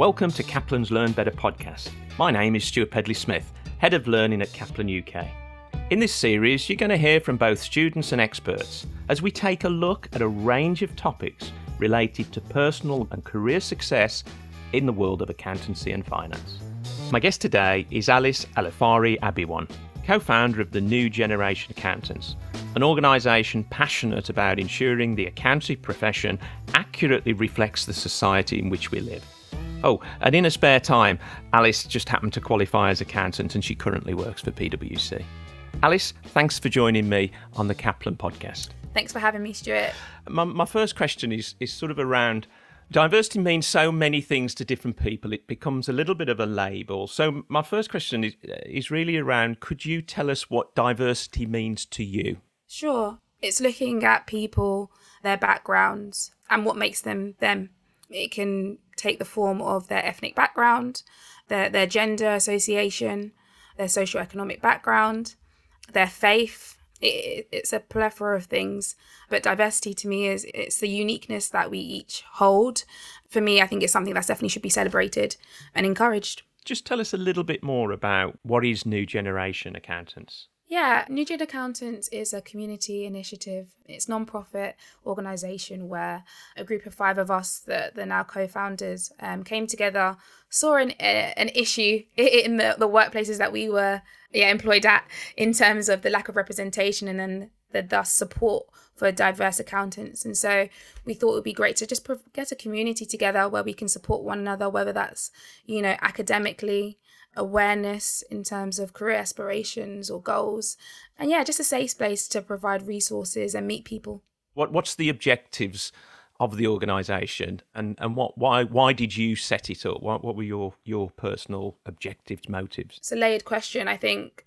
Welcome to Kaplan's Learn Better podcast. My name is Stuart Pedley Smith, Head of Learning at Kaplan UK. In this series, you're going to hear from both students and experts as we take a look at a range of topics related to personal and career success in the world of accountancy and finance. My guest today is Alice Alifari Abiwan, co founder of the New Generation Accountants, an organisation passionate about ensuring the accountancy profession accurately reflects the society in which we live. Mm. Oh, and in her spare time, Alice just happened to qualify as accountant and she currently works for PwC. Alice, thanks for joining me on the Kaplan podcast. Thanks for having me, Stuart. My, my first question is, is sort of around diversity means so many things to different people, it becomes a little bit of a label. So, my first question is, uh, is really around could you tell us what diversity means to you? Sure. It's looking at people, their backgrounds, and what makes them them. It can take the form of their ethnic background, their, their gender association, their socioeconomic background, their faith. It, it's a plethora of things. But diversity to me is it's the uniqueness that we each hold. For me, I think it's something that definitely should be celebrated and encouraged. Just tell us a little bit more about what is New Generation Accountants. Yeah, New Gen Accountants is a community initiative. It's a non-profit organisation where a group of five of us, the, the now co-founders, um, came together, saw an, an issue in the, the workplaces that we were yeah, employed at in terms of the lack of representation and then the thus support for diverse accountants. And so we thought it would be great to just get a community together where we can support one another, whether that's, you know, academically, awareness in terms of career aspirations or goals. And yeah, just a safe space to provide resources and meet people. What what's the objectives of the organisation and, and what why why did you set it up? What what were your your personal objectives, motives? It's a layered question. I think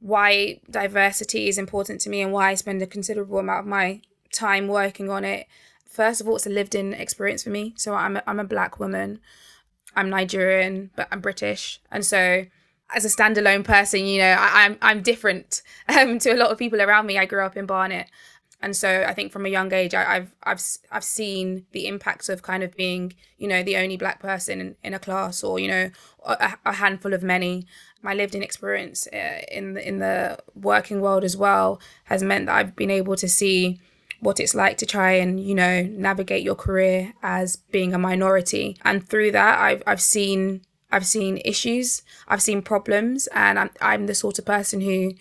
why diversity is important to me and why I spend a considerable amount of my time working on it. First of all, it's a lived in experience for me. So I'm a, I'm a black woman. I'm Nigerian, but I'm British. And so as a standalone person, you know, I, am I'm, I'm different um, to a lot of people around me. I grew up in Barnet. And so I think from a young age, I, have I've I've seen the impact of kind of being, you know, the only black person in, in a class, or you know, a, a handful of many. My lived-in experience uh, in the, in the working world as well has meant that I've been able to see what it's like to try and you know navigate your career as being a minority. And through that i've i've seen i've seen issues i've seen problems and i'm i'm the sort of person who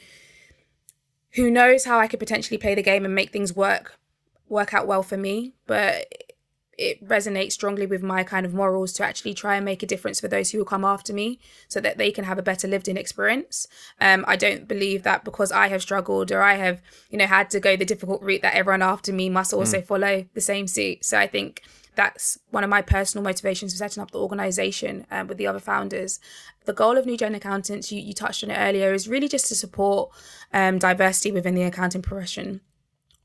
who knows how i could potentially play the game and make things work work out well for me. But it resonates strongly with my kind of morals to actually try and make a difference for those who will come after me so that they can have a better lived in experience. Um, I don't believe that because I have struggled or I have, you know, had to go the difficult route that everyone after me must also mm. follow the same suit. So I think that's one of my personal motivations for setting up the organization um, with the other founders. The goal of New Gen Accountants, you, you touched on it earlier, is really just to support um, diversity within the accounting profession.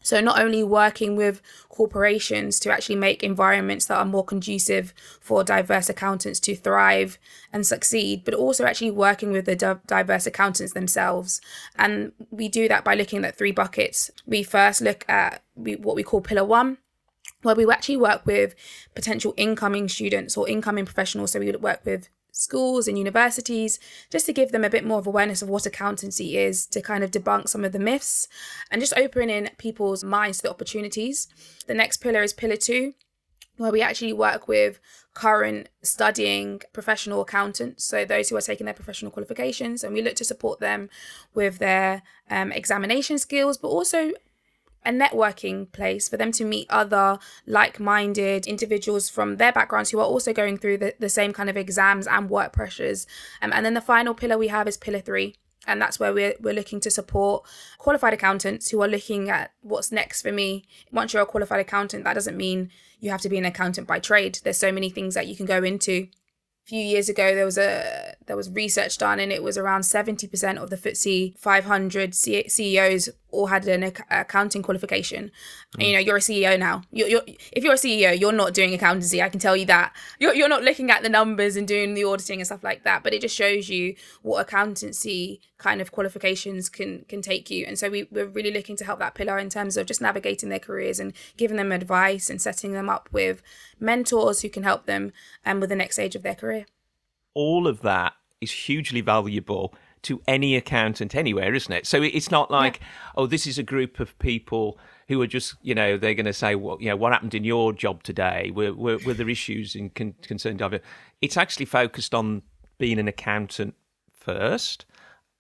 So, not only working with corporations to actually make environments that are more conducive for diverse accountants to thrive and succeed, but also actually working with the di- diverse accountants themselves. And we do that by looking at three buckets. We first look at what we call Pillar One, where we actually work with potential incoming students or incoming professionals. So we would work with schools and universities just to give them a bit more of awareness of what accountancy is to kind of debunk some of the myths and just opening in people's minds to the opportunities. The next pillar is pillar two, where we actually work with current studying professional accountants, so those who are taking their professional qualifications, and we look to support them with their um, examination skills, but also a networking place for them to meet other like-minded individuals from their backgrounds who are also going through the, the same kind of exams and work pressures. Um, and then the final pillar we have is pillar three and that's where we're, we're looking to support qualified accountants who are looking at what's next for me. Once you're a qualified accountant that doesn't mean you have to be an accountant by trade. There's so many things that you can go into. A few years ago there was a there was research done and it was around 70% of the FTSE 500 CEOs all had an ac- accounting qualification. Mm. You know, you're a CEO now. You're, you're, if you're a CEO, you're not doing accountancy. I can tell you that. You're, you're not looking at the numbers and doing the auditing and stuff like that. But it just shows you what accountancy kind of qualifications can can take you. And so we, we're really looking to help that pillar in terms of just navigating their careers and giving them advice and setting them up with mentors who can help them um, with the next stage of their career. All of that is hugely valuable to any accountant anywhere, isn't it? So it's not like, yeah. oh, this is a group of people who are just, you know, they're going to say, well, you know, what happened in your job today? Were, were, were there issues in con- concerned of it? It's actually focused on being an accountant first.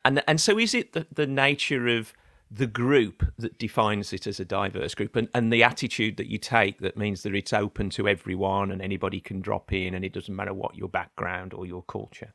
And, and so is it the, the nature of the group that defines it as a diverse group and, and the attitude that you take that means that it's open to everyone and anybody can drop in and it doesn't matter what your background or your culture?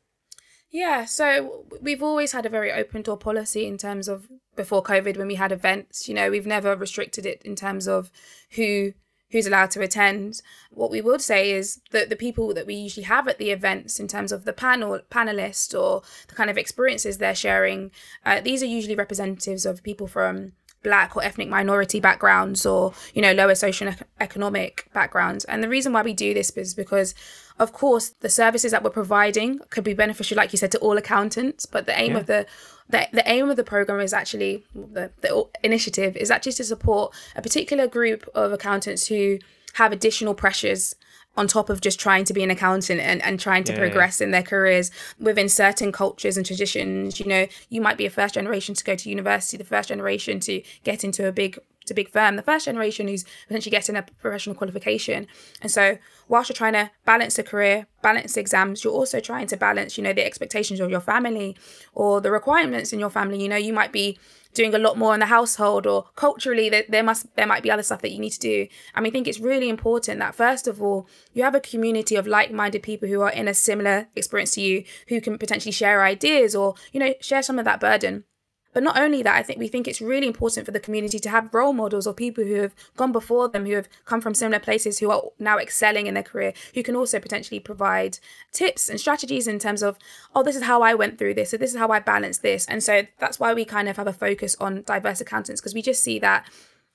Yeah, so we've always had a very open door policy in terms of before COVID when we had events, you know, we've never restricted it in terms of who who's allowed to attend. What we would say is that the people that we usually have at the events in terms of the panel panelists or the kind of experiences they're sharing, uh, these are usually representatives of people from black or ethnic minority backgrounds or you know lower social economic backgrounds and the reason why we do this is because of course the services that we're providing could be beneficial like you said to all accountants but the aim yeah. of the, the the aim of the program is actually the, the initiative is actually to support a particular group of accountants who have additional pressures on top of just trying to be an accountant and, and trying to yeah. progress in their careers within certain cultures and traditions. You know, you might be a first generation to go to university, the first generation to get into a big to big firm, the first generation who's potentially getting a professional qualification. And so whilst you're trying to balance a career, balance exams, you're also trying to balance, you know, the expectations of your family or the requirements in your family. You know, you might be doing a lot more in the household or culturally that there must there might be other stuff that you need to do. And we think it's really important that first of all you have a community of like-minded people who are in a similar experience to you who can potentially share ideas or you know share some of that burden but not only that, I think we think it's really important for the community to have role models or people who have gone before them, who have come from similar places, who are now excelling in their career, who can also potentially provide tips and strategies in terms of, oh, this is how I went through this, so this is how I balance this. And so that's why we kind of have a focus on diverse accountants, because we just see that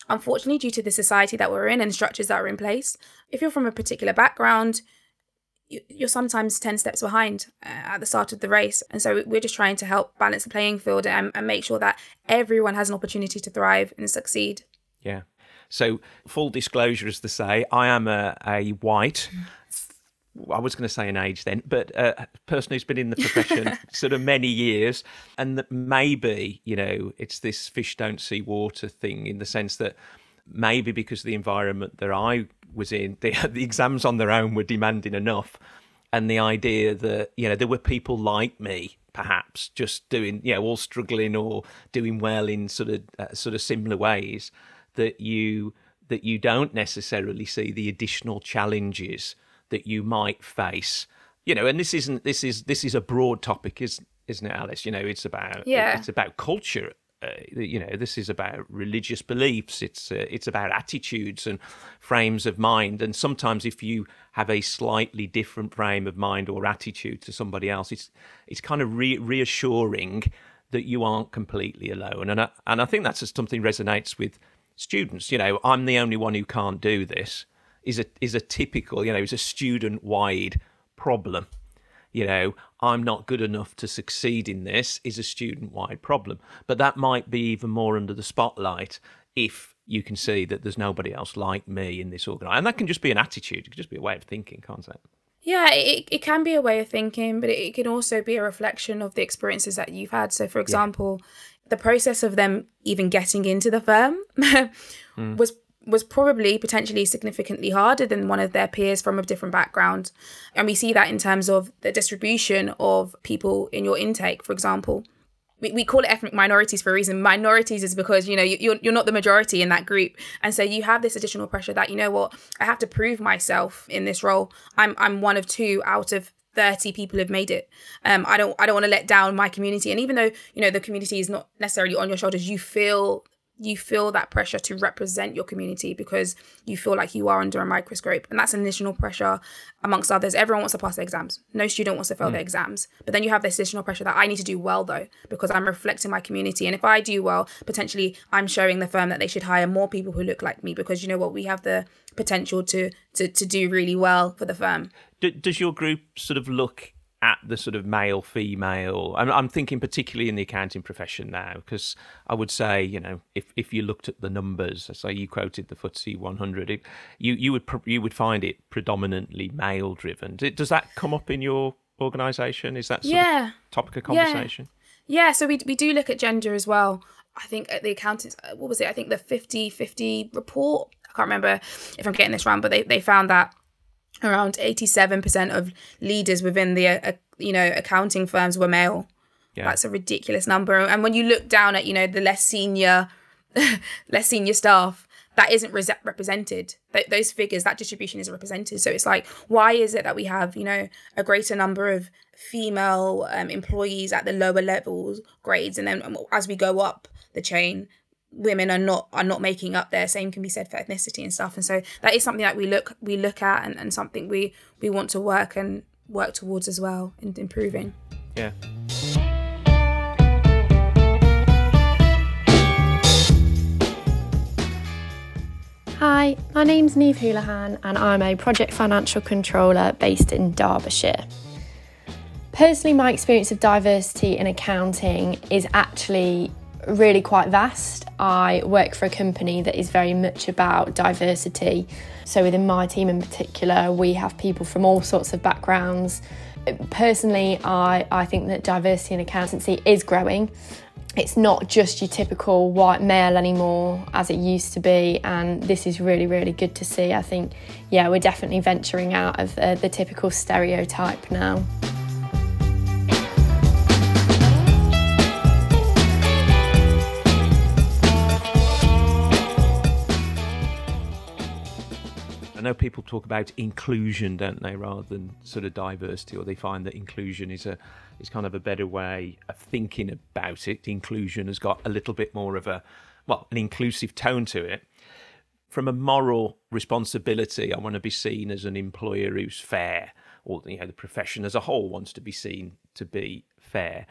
unfortunately, due to the society that we're in and structures that are in place, if you're from a particular background, you're sometimes 10 steps behind uh, at the start of the race. And so we're just trying to help balance the playing field and, and make sure that everyone has an opportunity to thrive and succeed. Yeah. So, full disclosure, as to say, I am a, a white, I was going to say an age then, but a person who's been in the profession sort of many years, and that maybe, you know, it's this fish don't see water thing in the sense that maybe because of the environment that I was in, the, the exams on their own were demanding enough. And the idea that, you know, there were people like me, perhaps, just doing, you know, all struggling or doing well in sort of uh, sort of similar ways, that you that you don't necessarily see the additional challenges that you might face. You know, and this isn't this is this is a broad topic, is isn't it, Alice? You know, it's about yeah. it's about culture uh, you know this is about religious beliefs. It's uh, it's about attitudes and frames of mind. And sometimes if you have a slightly different frame of mind or attitude to somebody else it's it's kind of re- reassuring that you aren't completely alone. And I, and I think that's something resonates with students. You know I'm the only one who can't do this is a is a typical you know is a student wide problem you know, I'm not good enough to succeed in this is a student wide problem. But that might be even more under the spotlight if you can see that there's nobody else like me in this organisation. And that can just be an attitude, it can just be a way of thinking, can't it? Yeah, it, it can be a way of thinking, but it can also be a reflection of the experiences that you've had. So, for example, yeah. the process of them even getting into the firm mm. was was probably potentially significantly harder than one of their peers from a different background. And we see that in terms of the distribution of people in your intake, for example. We, we call it ethnic minorities for a reason. Minorities is because, you know, you're, you're not the majority in that group. And so you have this additional pressure that, you know what, I have to prove myself in this role. I'm, I'm one of two out of 30 people have made it. Um, I don't I don't want to let down my community. And even though, you know, the community is not necessarily on your shoulders, you feel you feel that pressure to represent your community because you feel like you are under a microscope and that's an additional pressure amongst others. Everyone wants to pass their exams. No student wants to fail mm. their exams. But then you have this additional pressure that i need to do well though because i'm reflecting my community. And if i do well potentially i'm showing the firm that they should hire more people who look like me because you know what we have the potential to to, to do really well for the firm. Does your group sort of look at the sort of male female I'm, I'm thinking particularly in the accounting profession now because i would say you know if, if you looked at the numbers say you quoted the FTSE 100 it, you you would you would find it predominantly male driven does that come up in your organization? Is that yeah. topic of conversation? Yeah. yeah so we, we do look at gender as well. I think at the accountants uh, what was it? I think the 50 50 report? I can't remember if i'm getting this wrong but they, they found that around 87% of leaders within the uh, you know accounting firms were male. Yeah. that's a ridiculous number. And when you look down at you know the less senior less senior staff that isn't re- represented. Th- those figures that distribution is represented. So it's like why is it that we have you know a greater number of female um, employees at the lower levels grades and then um, as we go up the chain women are not are not making up there. Same can be said for ethnicity and stuff. And so that is something that we look we look at and, and something we we want to work and work towards as well in improving. Yeah. Hi, my name's Neve Houlihan and I'm a project financial controller based in Derbyshire. Personally, my experience of diversity in accounting is actually really quite vast. I work for a company that is very much about diversity. So, within my team in particular, we have people from all sorts of backgrounds. Personally, I, I think that diversity in accountancy is growing. It's not just your typical white male anymore as it used to be, and this is really, really good to see. I think, yeah, we're definitely venturing out of uh, the typical stereotype now. Know people talk about inclusion, don't they, rather than sort of diversity, or they find that inclusion is a is kind of a better way of thinking about it. Inclusion has got a little bit more of a well, an inclusive tone to it. From a moral responsibility, I want to be seen as an employer who's fair, or you know, the profession as a whole wants to be seen to be fair.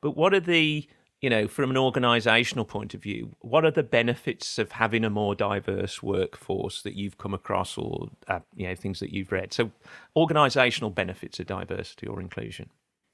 But what are the you know, from an organisational point of view, what are the benefits of having a more diverse workforce that you've come across, or uh, you know, things that you've read? So, organisational benefits of diversity or inclusion.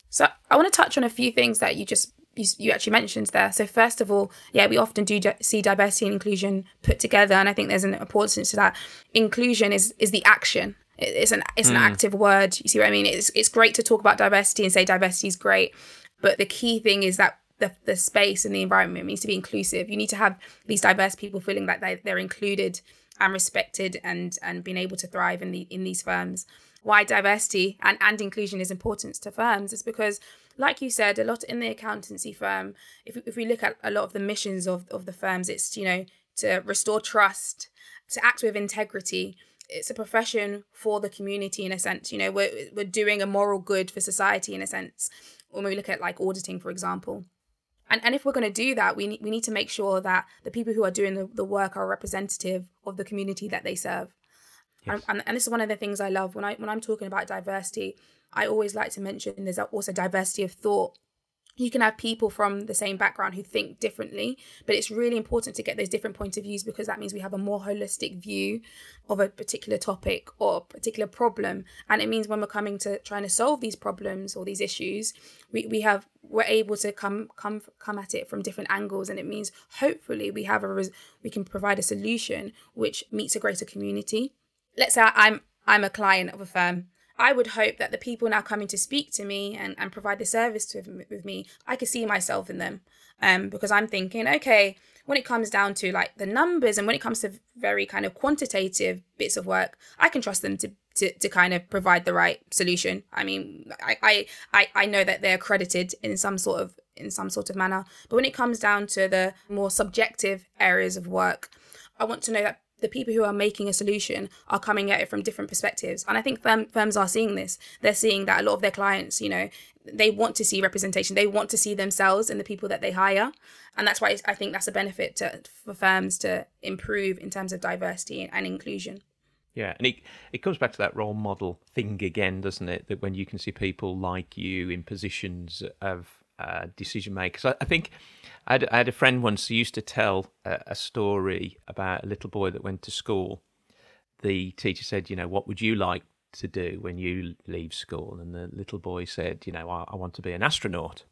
So, I want to touch on a few things that you just you, you actually mentioned there. So, first of all, yeah, we often do see diversity and inclusion put together, and I think there's an importance to that. Inclusion is is the action. It's an it's an mm. active word. You see what I mean? It's it's great to talk about diversity and say diversity is great, but the key thing is that the, the space and the environment needs to be inclusive. You need to have these diverse people feeling like they, they're included and respected and and being able to thrive in the in these firms. Why diversity and, and inclusion is important to firms is because, like you said, a lot in the accountancy firm, if, if we look at a lot of the missions of, of the firms, it's, you know, to restore trust, to act with integrity. It's a profession for the community in a sense. You know, we're, we're doing a moral good for society in a sense. When we look at like auditing, for example, and, and if we're going to do that, we, we need to make sure that the people who are doing the, the work are representative of the community that they serve. Yes. And, and, and this is one of the things I love when I when I'm talking about diversity. I always like to mention there's also diversity of thought you can have people from the same background who think differently but it's really important to get those different points of views because that means we have a more holistic view of a particular topic or particular problem. And it means when we're coming to trying to solve these problems or these issues we, we have we're able to come come come at it from different angles. And it means hopefully we have a res- we can provide a solution which meets a greater community. Let's say i'm i'm a client of a firm I would hope that the people now coming to speak to me and, and provide the service to with me, I could see myself in them. Um, because I'm thinking, okay, when it comes down to like the numbers and when it comes to very kind of quantitative bits of work, I can trust them to to, to kind of provide the right solution. I mean, I, I I know that they're accredited in some sort of in some sort of manner. But when it comes down to the more subjective areas of work, I want to know that the people who are making a solution are coming at it from different perspectives. And I think firm, firms are seeing this. They're seeing that a lot of their clients, you know, they want to see representation. They want to see themselves in the people that they hire. And that's why I think that's a benefit to, for firms to improve in terms of diversity and inclusion. Yeah, and it it comes back to that role model thing again, doesn't it? That when you can see people like you in positions of uh, decision makers, I, I think I had, I had, a friend once who used to tell a, a, story about a little boy that went to school. The teacher said, "You know, what would you like to do when you leave school?" And the little boy said, "You know, I, I want to be an astronaut."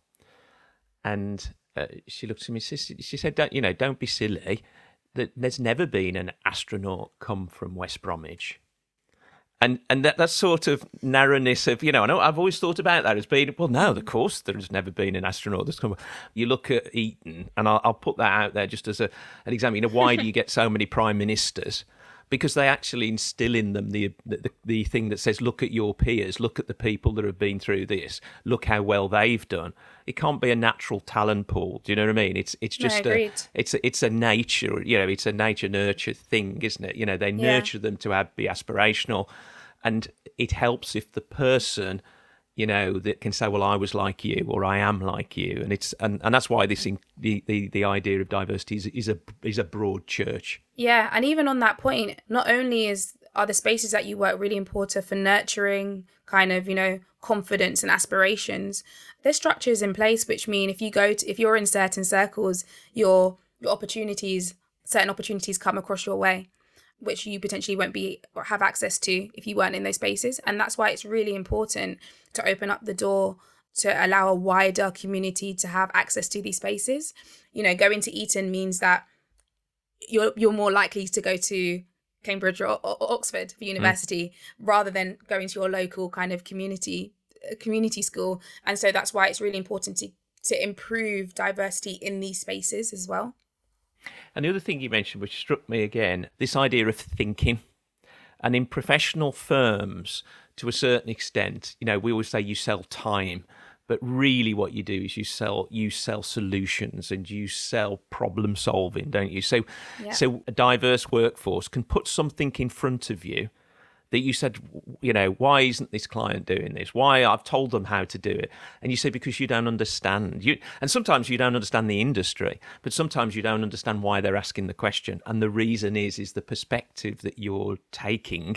And uh, she looked at me. She, she said, "Don't you know? Don't be silly. That there's never been an astronaut come from West Bromwich." And and that that sort of narrowness of you know, I know I've always thought about that as being well, no, of course there's never been an astronaut that's come. You look at Eton, and I'll, I'll put that out there just as a, an example. You know, why do you get so many prime ministers? because they actually instill in them the, the the thing that says, look at your peers, look at the people that have been through this, look how well they've done. It can't be a natural talent pool. Do you know what I mean? It's it's just no, a it's a, it's a nature, you know, it's a nature nurture thing, isn't it? You know, they nurture yeah. them to have, be aspirational, and it helps if the person you know that can say well i was like you or i am like you. And it's and, and that's why this in, the, the the idea of diversity is, is a is a broad church. Yeah and even on that point not only is are the spaces that you work really important for nurturing kind of you know confidence and aspirations there's structures in place which mean if you go to if you're in certain circles your your opportunities certain opportunities come across your way which you potentially won't be or have access to if you weren't in those spaces. And that's why it's really important to open up the door to allow a wider community to have access to these spaces. You know, going to Eton means that you're you're more likely to go to Cambridge or, or Oxford for university mm. rather than going to your local kind of community uh, community school. And so that's why it's really important to to improve diversity in these spaces as well. And the other thing you mentioned, which struck me again, this idea of thinking. And in professional firms, to a certain extent, you know, we always say you sell time, but really what you do is you sell you sell solutions and you sell problem solving, don't you? So yeah. so a diverse workforce can put something in front of you that you said, you know, why isn't this client doing this? Why I've told them how to do it, and you say because you don't understand. You and sometimes you don't understand the industry, but sometimes you don't understand why they're asking the question, and the reason is is the perspective that you're taking.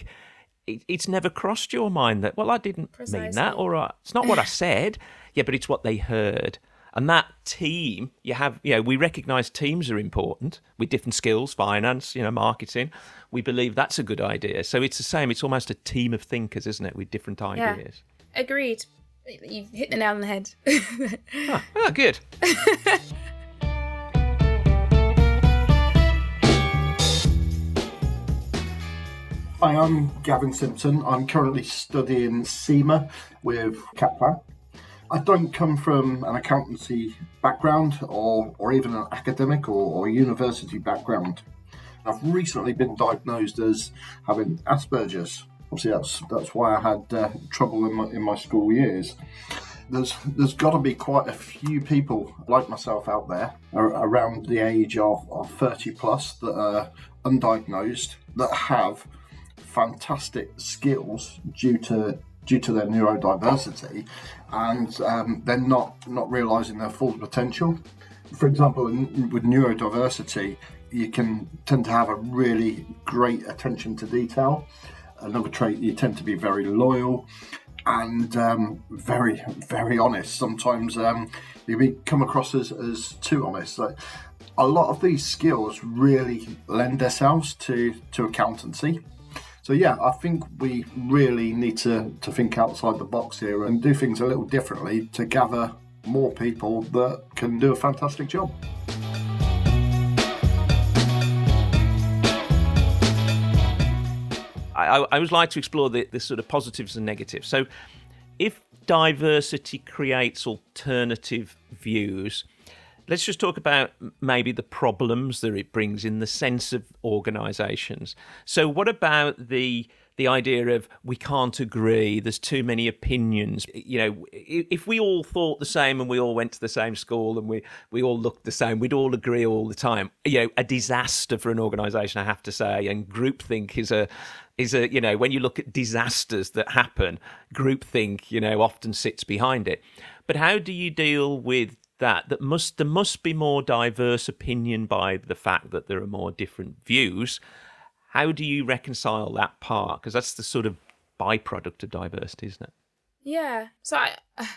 It, it's never crossed your mind that well, I didn't Precisely. mean that, or it's not what I said. yeah, but it's what they heard. And that team, you have, you know, we recognise teams are important with different skills, finance, you know, marketing. We believe that's a good idea. So it's the same. It's almost a team of thinkers, isn't it, with different ideas. Yeah, agreed. You've hit the nail on the head. oh, oh, good. Hi, I'm Gavin Simpson. I'm currently studying CIMA with Kaplan. I don't come from an accountancy background or, or even an academic or, or university background. I've recently been diagnosed as having Asperger's. Obviously, that's that's why I had uh, trouble in my in my school years. There's there's got to be quite a few people like myself out there around the age of, of 30 plus that are undiagnosed that have fantastic skills due to due to their neurodiversity, and um, they're not not realizing their full potential. For example, with neurodiversity, you can tend to have a really great attention to detail. Another trait, you tend to be very loyal and um, very, very honest. Sometimes um, you may come across as, as too honest. A lot of these skills really lend themselves to, to accountancy so yeah, I think we really need to, to think outside the box here and do things a little differently to gather more people that can do a fantastic job. I, I would like to explore the, the sort of positives and negatives. So, if diversity creates alternative views, let's just talk about maybe the problems that it brings in the sense of organisations. So, what about the the idea of we can't agree, there's too many opinions. You know, if we all thought the same and we all went to the same school and we, we all looked the same, we'd all agree all the time. You know, a disaster for an organisation, I have to say. And groupthink is a is a you know when you look at disasters that happen, groupthink you know often sits behind it. But how do you deal with that? That must there must be more diverse opinion by the fact that there are more different views how do you reconcile that part? Because that's the sort of byproduct of diversity, isn't it? Yeah. So I,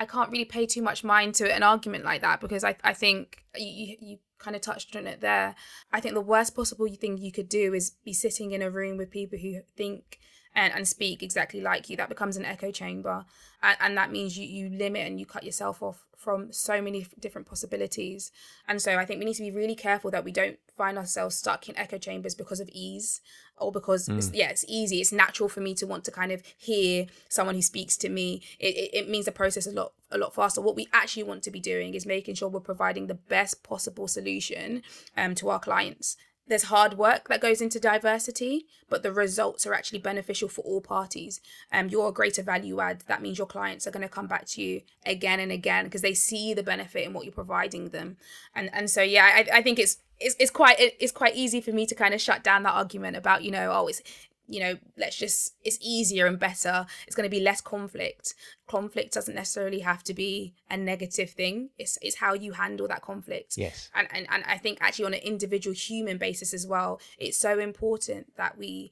I can't really pay too much mind to an argument like that because I, I think you, you kind of touched on it there. I think the worst possible thing you could do is be sitting in a room with people who think and, and speak exactly like you. That becomes an echo chamber. And, and that means you, you limit and you cut yourself off from so many different possibilities. And so I think we need to be really careful that we don't find ourselves stuck in echo chambers because of ease or because mm. it's, yeah, it's easy. It's natural for me to want to kind of hear someone who speaks to me. It, it, it means the process a lot a lot faster. What we actually want to be doing is making sure we're providing the best possible solution um, to our clients there's hard work that goes into diversity, but the results are actually beneficial for all parties. Um, you're a greater value add. That means your clients are going to come back to you again and again because they see the benefit in what you're providing them. And and so yeah, I, I think it's it's, it's quite it's quite easy for me to kind of shut down that argument about you know oh it's you know, let's just, it's easier and better. It's going to be less conflict. Conflict doesn't necessarily have to be a negative thing. It's, it's how you handle that conflict. Yes. And, and, and I think actually on an individual human basis as well, it's so important that we,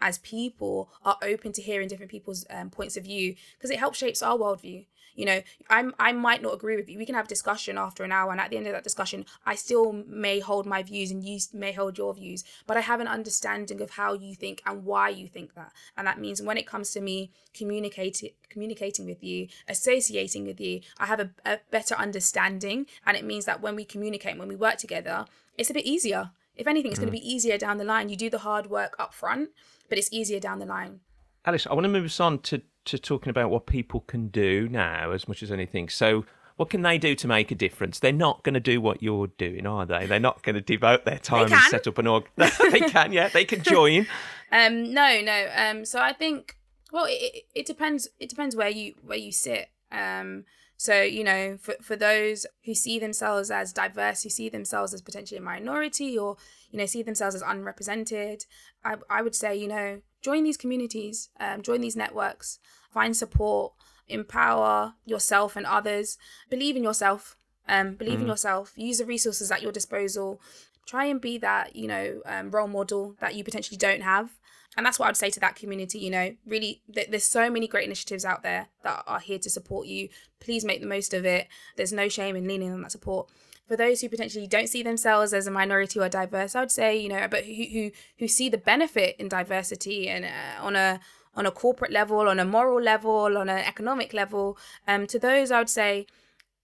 as people, are open to hearing different people's um, points of view because it helps shapes our worldview you know i'm i might not agree with you. We can have discussion after an hour and at the end of that discussion i still may hold my views and you may hold your views but i have an understanding of how you think and why you think that. And that means when it comes to me communicating communicating with you associating with you i have a, a better understanding. And it means that when we communicate when we work together it's a bit easier. If anything it's mm. going to be easier down the line. You do the hard work up front but it's easier down the line. Alice i want to move us on to to talking about what people can do now as much as anything. So, what can they do to make a difference? They're not going to do what you're doing, are they? They're not going to devote their time and set up an org. they can, yeah, they can join. Um, no, no. Um, so I think, well, it, it depends. It depends where you where you sit. Um, so you know, for for those who see themselves as diverse, who see themselves as potentially a minority, or you know, see themselves as unrepresented, I I would say you know, join these communities, um, join these networks find support, empower yourself and others, believe in yourself. Um, believe mm. in yourself. Use the resources at your disposal. Try and be that, you know, um, role model that you potentially don't have. And that's what I'd say to that community. You know, really, th- there's so many great initiatives out there that are here to support you. Please make the most of it. There's no shame in leaning on that support for those who potentially don't see themselves as a minority or diverse, I would say, you know, but who who, who see the benefit in diversity and uh, on a on a corporate level, on a moral level, on an economic level. Um, to those, I would say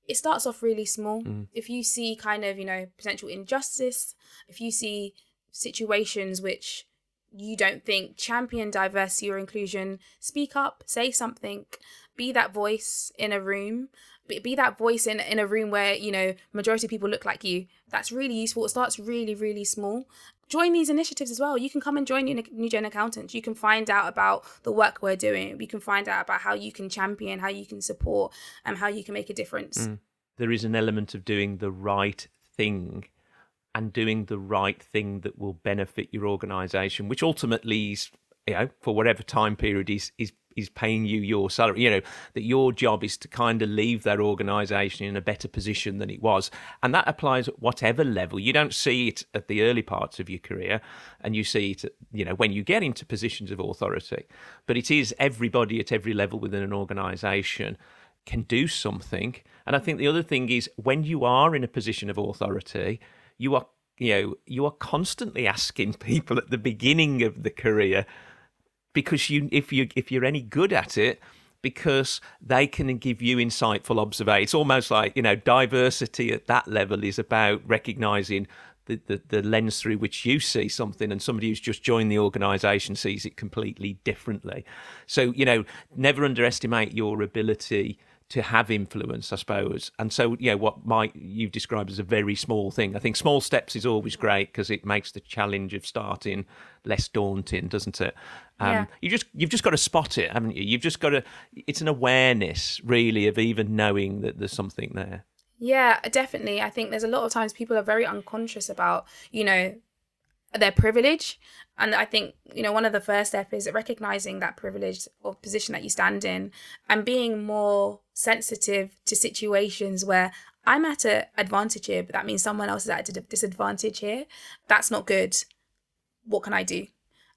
it starts off really small. Mm. If you see kind of, you know, potential injustice, if you see situations which you don't think champion diversity or inclusion, speak up, say something, be that voice in a room be that voice in in a room where you know majority of people look like you that's really useful. It starts really really small. Join these initiatives as well. You can come and join new gen accountants. You can find out about the work we're doing. We can find out about how you can champion how you can support and how you can make a difference. Mm. there is an element of doing the right thing and doing the right thing that will benefit your organization which ultimately is you know for whatever time period is is is paying you your salary you know that your job is to kind of leave that organization in a better position than it was. And that applies at whatever level. You don't see it at the early parts of your career and you see it you know when you get into positions of authority. But it is everybody at every level within an organization can do something. And i think the other thing is when you are in a position of authority you are you know you are constantly asking people at the beginning of the career because you if you if you're any good at it because they can give you insightful observation. It's almost like, you know, diversity at that level is about recognizing the, the, the, lens through which you see something and somebody who's just joined the organization sees it completely differently. So, you know, never underestimate your ability to have influence, I suppose. And so, yeah, what might you've described as a very small thing. I think small steps is always great because it makes the challenge of starting less daunting, doesn't it? Um, Yeah. You just you've just got to spot it, haven't you? You've just got to. It's an awareness, really, of even knowing that there's something there. Yeah, definitely. I think there's a lot of times people are very unconscious about, you know, their privilege. And I think, you know, one of the first steps is recognizing that privilege or position that you stand in and being more sensitive to situations where I'm at an advantage here, but that means someone else is at a disadvantage here. That's not good. What can I do?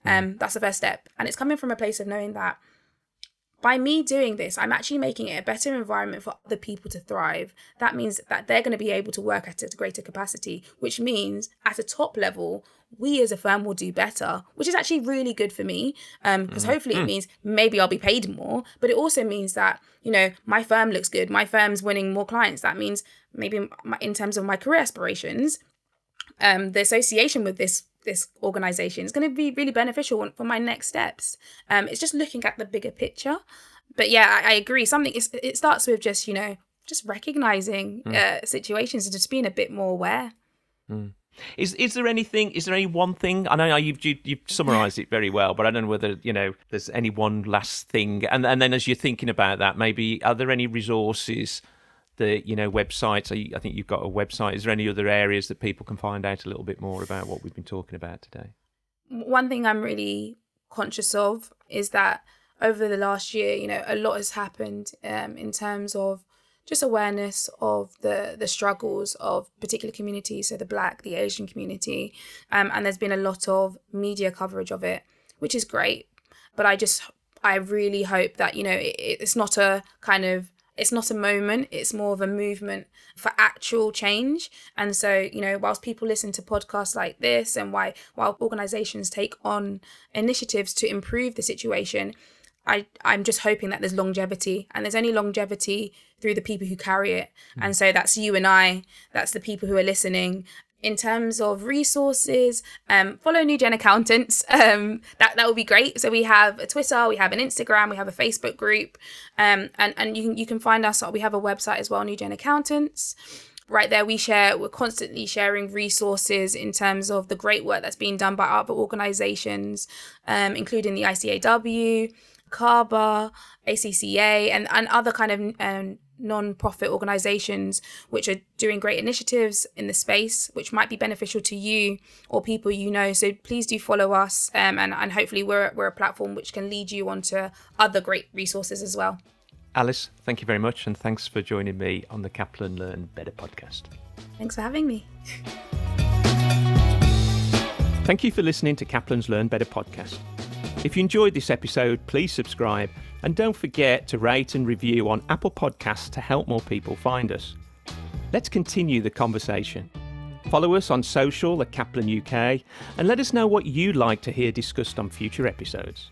Um, that's the first step. And it's coming from a place of knowing that by me doing this, I'm actually making it a better environment for other people to thrive. That means that they're going to be able to work at a greater capacity, which means at a top level, we as a firm will do better, which is actually really good for me. Um, because hopefully it means maybe I'll be paid more, but it also means that, you know, my firm looks good, my firm's winning more clients. That means maybe my, in terms of my career aspirations, um, the association with this this organization is going to be really beneficial for my next steps. Um, it's just looking at the bigger picture. But yeah, I, I agree. Something is, it starts with just you know just recognizing uh, situations and just being a bit more aware. Is is there anything? Is there any one thing? I know you've you, you've summarised it very well, but I don't know whether you know there's any one last thing. And and then as you're thinking about that, maybe are there any resources? The you know websites. I I think you've got a website. Is there any other areas that people can find out a little bit more about what we've been talking about today? one thing I'm really conscious of is that over the last year, you know, a lot has happened um, in terms of just awareness of the the struggles of particular communities, so the Black, the Asian community, um, and there's been a lot of media coverage of it, which is great. But I just, I really hope that you know, it, it's not a kind of it's not a moment it's more of a movement for actual change and so you know whilst people listen to podcasts like this and why while organizations take on initiatives to improve the situation I, I'm just hoping that there's longevity and there's only longevity through the people who carry it. And so that's you and I, that's the people who are listening. In terms of resources, um, follow New Gen Accountants. Um, that that would be great. So we have a Twitter, we have an Instagram, we have a Facebook group, um, and and you can you can find us. We have a website as well, New Gen Accountants. Right there, we share. We're constantly sharing resources in terms of the great work that's being done by other organisations, um, including the ICAW, CABA, ACCA, and and other kind of um, non-profit organizations which are doing great initiatives in the space which might be beneficial to you or people you know so please do follow us um, and, and hopefully we're, we're a platform which can lead you onto other great resources as well Alice, thank you very much, and thanks for joining me on the Kaplan Learn Better podcast. thanks for having me Thank you for listening to Kaplan's Learn Better podcast. If you enjoyed this episode, please subscribe and don't forget to rate and review on Apple Podcasts to help more people find us. Let's continue the conversation. Follow us on social at Kaplan UK and let us know what you'd like to hear discussed on future episodes.